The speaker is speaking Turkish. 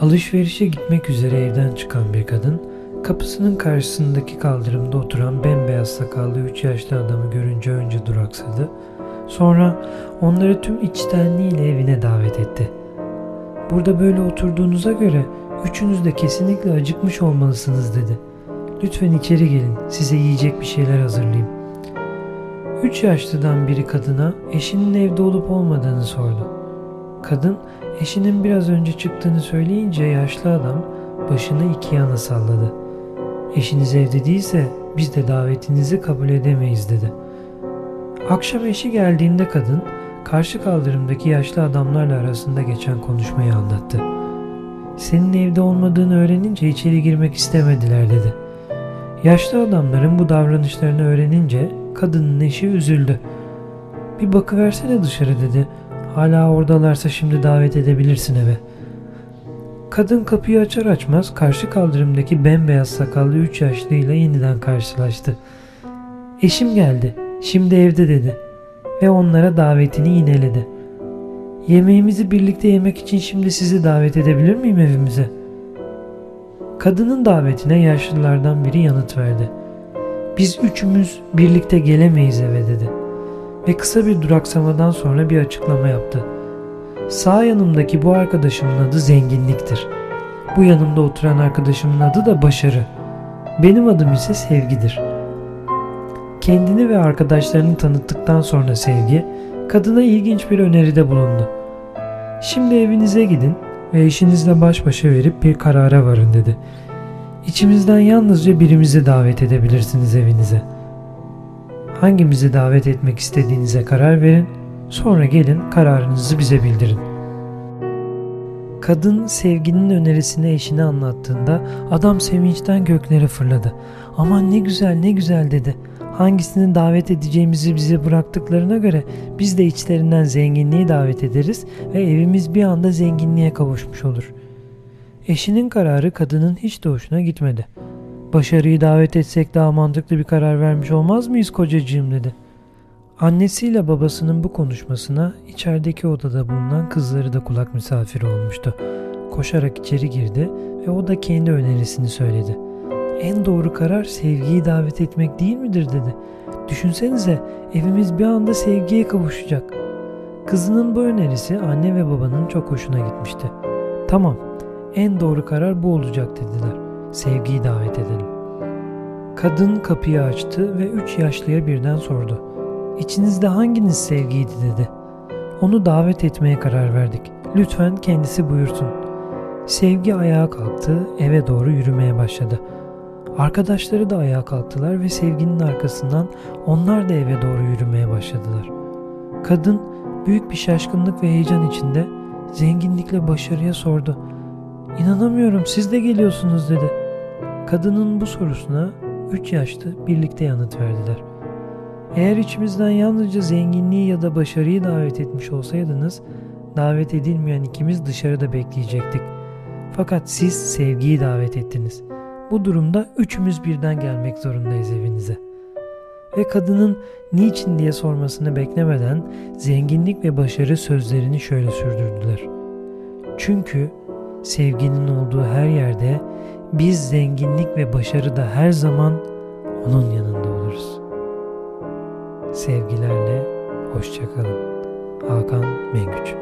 Alışverişe gitmek üzere evden çıkan bir kadın, kapısının karşısındaki kaldırımda oturan bembeyaz sakallı üç yaşlı adamı görünce önce duraksadı, sonra onları tüm içtenliğiyle evine davet etti. Burada böyle oturduğunuza göre üçünüz de kesinlikle acıkmış olmalısınız dedi. Lütfen içeri gelin, size yiyecek bir şeyler hazırlayayım. Üç yaşlıdan biri kadına eşinin evde olup olmadığını sordu. Kadın eşinin biraz önce çıktığını söyleyince yaşlı adam başını iki yana salladı. Eşiniz evde değilse biz de davetinizi kabul edemeyiz dedi. Akşam eşi geldiğinde kadın karşı kaldırımdaki yaşlı adamlarla arasında geçen konuşmayı anlattı. Senin evde olmadığını öğrenince içeri girmek istemediler dedi. Yaşlı adamların bu davranışlarını öğrenince kadının eşi üzüldü. Bir bakıversene dışarı dedi. Hala oradalarsa şimdi davet edebilirsin eve. Kadın kapıyı açar açmaz karşı kaldırımdaki bembeyaz sakallı üç yaşlıyla yeniden karşılaştı. Eşim geldi. Şimdi evde dedi. Ve onlara davetini yineledi. Yemeğimizi birlikte yemek için şimdi sizi davet edebilir miyim evimize? Kadının davetine yaşlılardan biri yanıt verdi. Biz üçümüz birlikte gelemeyiz eve dedi. Ve kısa bir duraksamadan sonra bir açıklama yaptı. Sağ yanımdaki bu arkadaşımın adı zenginliktir. Bu yanımda oturan arkadaşımın adı da başarı. Benim adım ise sevgidir. Kendini ve arkadaşlarını tanıttıktan sonra sevgi, kadına ilginç bir öneride bulundu. Şimdi evinize gidin ve eşinizle baş başa verip bir karara varın dedi. İçimizden yalnızca birimizi davet edebilirsiniz evinize. Hangimizi davet etmek istediğinize karar verin, sonra gelin kararınızı bize bildirin. Kadın sevginin önerisini eşine anlattığında adam sevinçten göklere fırladı. Aman ne güzel ne güzel dedi. Hangisini davet edeceğimizi bize bıraktıklarına göre biz de içlerinden zenginliği davet ederiz ve evimiz bir anda zenginliğe kavuşmuş olur. Eşinin kararı kadının hiç de hoşuna gitmedi. Başarıyı davet etsek daha mantıklı bir karar vermiş olmaz mıyız kocacığım dedi. Annesiyle babasının bu konuşmasına içerideki odada bulunan kızları da kulak misafiri olmuştu. Koşarak içeri girdi ve o da kendi önerisini söyledi. En doğru karar sevgiyi davet etmek değil midir dedi. Düşünsenize evimiz bir anda sevgiye kavuşacak. Kızının bu önerisi anne ve babanın çok hoşuna gitmişti. Tamam en doğru karar bu olacak dediler. Sevgiyi davet edelim. Kadın kapıyı açtı ve üç yaşlıya birden sordu. İçinizde hanginiz sevgiydi dedi. Onu davet etmeye karar verdik. Lütfen kendisi buyursun. Sevgi ayağa kalktı, eve doğru yürümeye başladı. Arkadaşları da ayağa kalktılar ve sevginin arkasından onlar da eve doğru yürümeye başladılar. Kadın büyük bir şaşkınlık ve heyecan içinde zenginlikle başarıya sordu. İnanamıyorum siz de geliyorsunuz dedi. Kadının bu sorusuna üç yaşlı birlikte yanıt verdiler. Eğer içimizden yalnızca zenginliği ya da başarıyı davet etmiş olsaydınız, davet edilmeyen ikimiz dışarıda bekleyecektik. Fakat siz sevgiyi davet ettiniz. Bu durumda üçümüz birden gelmek zorundayız evinize. Ve kadının niçin diye sormasını beklemeden zenginlik ve başarı sözlerini şöyle sürdürdüler. Çünkü sevginin olduğu her yerde biz zenginlik ve başarıda her zaman onun yanında oluruz. Sevgilerle hoşçakalın. Hakan Mengüç